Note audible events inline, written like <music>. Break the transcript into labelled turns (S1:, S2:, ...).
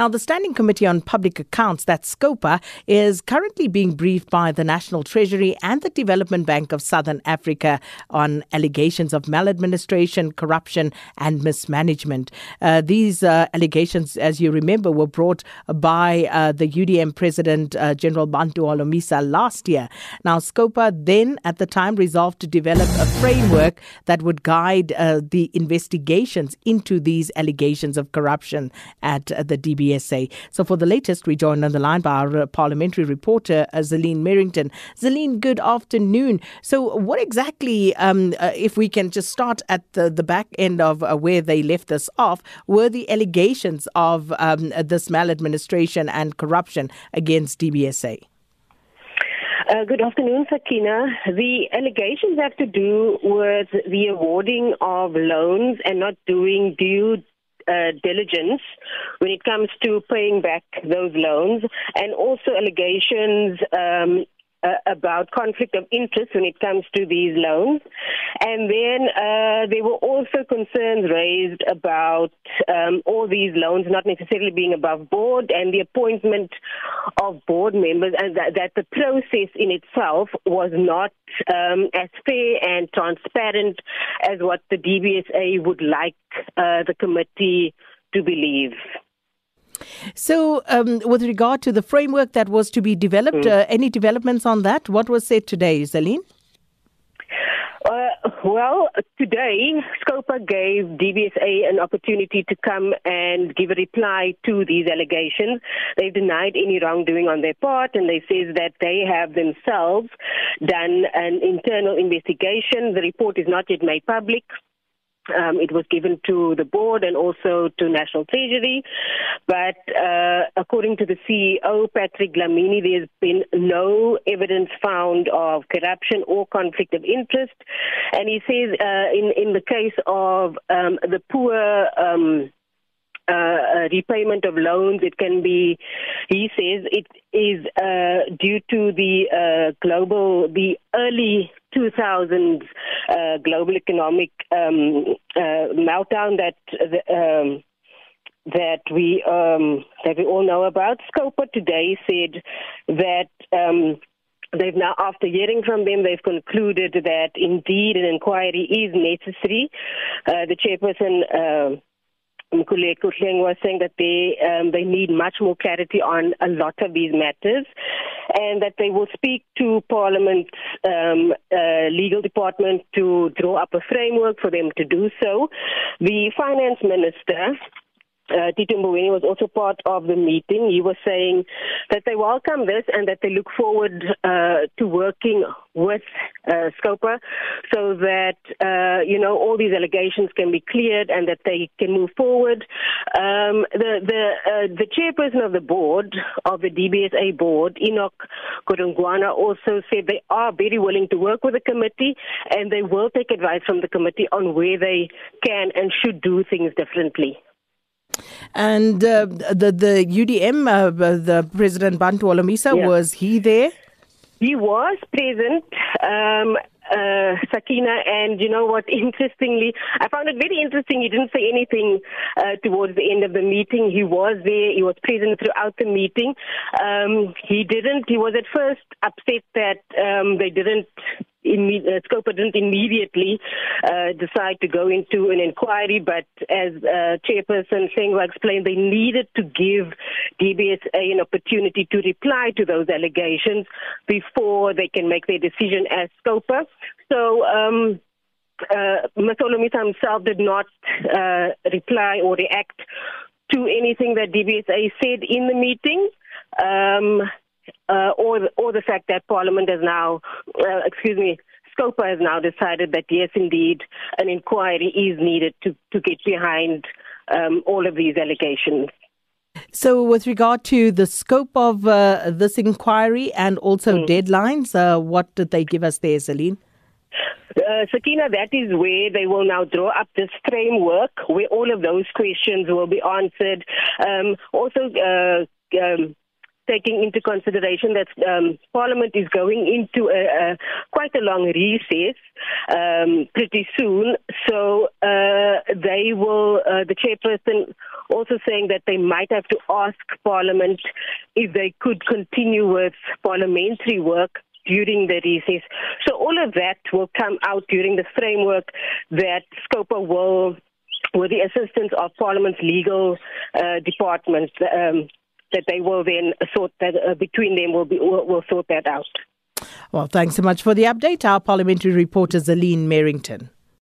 S1: Now, the Standing Committee on Public Accounts, that SCOPA, is currently being briefed by the National Treasury and the Development Bank of Southern Africa on allegations of maladministration, corruption, and mismanagement. Uh, these uh, allegations, as you remember, were brought by uh, the UDM President, uh, General Bantu Holomisa, last year. Now, SCOPA then, at the time, resolved to develop a framework that would guide uh, the investigations into these allegations of corruption at uh, the DBSA. So, for the latest, we join on the line by our uh, parliamentary reporter, uh, Zelene Merrington. Zelene, good afternoon. So, what exactly, um, uh, if we can just start at the, the back end of uh, where they left this off, were the allegations of um, this maladministration and corruption against DBSA?
S2: Uh, good afternoon, Sakina. The allegations have to do with the awarding of loans and not doing due uh, diligence when it comes to paying back those loans, and also allegations um, uh, about conflict of interest when it comes to these loans. And then uh, there were also concerns raised about um, all these loans not necessarily being above board and the appointment of board members, and that, that the process in itself was not um, as fair and transparent as what the DBSA would like uh, the committee to believe.
S1: So, um, with regard to the framework that was to be developed, mm. uh, any developments on that? What was said today, Zelene?
S2: Uh, well, today, Scopa gave DBSA an opportunity to come and give a reply to these allegations. They've denied any wrongdoing on their part, and they say that they have themselves done an internal investigation. The report is not yet made public. Um, it was given to the board and also to National Treasury. But uh, according to the CEO, Patrick Dlamini, there's been no evidence found of corruption or conflict of interest. And he says uh, in, in the case of um, the poor. Um, uh, repayment of loans. It can be, he says, it is uh, due to the uh, global, the early 2000s uh, global economic um, uh, meltdown that. Um, that we um, that we all know about. Scopa today said that um, They've now, after hearing from them, they've concluded that indeed an inquiry is necessary. Uh, the chairperson, Mkhuleko Hleng was saying that they um, they need much more clarity on a lot of these matters, and that they will speak to Parliament's um, uh, legal department to draw up a framework for them to do so. The finance minister uh, Tito Mboweni was also part of the meeting. He was saying that they welcome this and that they look forward uh, to working with uh, Scopa so that, uh, you know, all these allegations can be cleared and that they can move forward. Um, the, the, uh, the chairperson of the board, of the DBSA board, Enoch Godongwana, also said they are very willing to work with the committee and they will take advice from the committee on where they can and should do things differently.
S1: And uh, the the UDM, uh, the President Bantu Holomisa, yeah. was he there?
S2: He was present. Um, uh, Sakina, and you know what? <laughs> Interestingly, I found it very interesting. He didn't say anything uh, towards the end of the meeting. He was there. He was present throughout the meeting. Um, he didn't. He was at first upset that um, they didn't imme- uh, Scopa didn't immediately uh, decide to go into an inquiry, but as uh, Chairperson Hlengwa explained, they needed to give DBSA an opportunity to reply to those allegations before they can make their decision as Scopa. So, um, uh, Mr. Holomisa himself did not uh, reply or react to anything that DBSA said in the meeting. Um, uh, or the, or the fact that Parliament has now, uh, excuse me, Scopa has now decided that yes, indeed, an inquiry is needed to to get behind um, all of these allegations.
S1: So, with regard to the scope of uh, this inquiry and also mm. deadlines, uh, what did they give us there, Celine?
S2: Uh, Sakina, that is where they will now draw up this framework where all of those questions will be answered. Um, also, uh, um, taking into consideration that um, Parliament is going into a, a, quite a long recess um, pretty soon. So uh, they will, uh, the chairperson also saying that they might have to ask Parliament if they could continue with parliamentary work during the recess. So all of that will come out during the framework that SCOPA will, with the assistance of Parliament's legal uh, department, um, that they will then sort that uh, between them will, be, will, will sort that out.
S1: Well, thanks so much for the update. Our parliamentary reporter, Zaline Merrington.